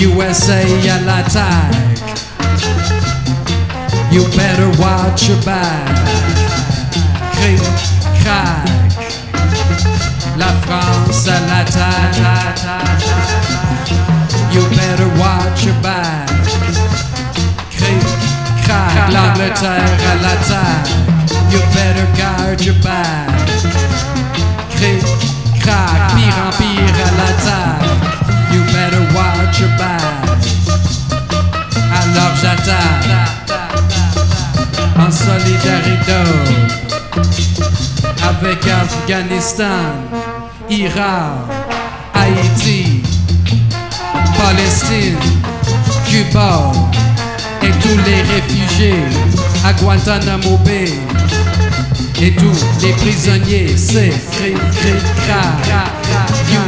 USA à l'attaque. You better watch your back. Cric, crac. La France à l'attaque. You better watch your back. Cric, crac. L'Angleterre à l'attaque. You better guard your back. En solidarité avec Afghanistan, Irak, Haïti, Palestine, Cuba et tous les réfugiés à Guantanamo Bay. Et tous les prisonniers, c'est cri, cri,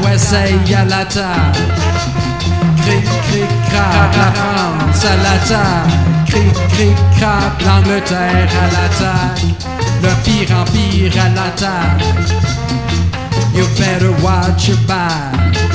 USA à l'attaque, cri, cri, crac, la France à l'attaque, cri, cri, crac, l'Angleterre à l'attaque, le pire empire à l'attaque. You better watch your back.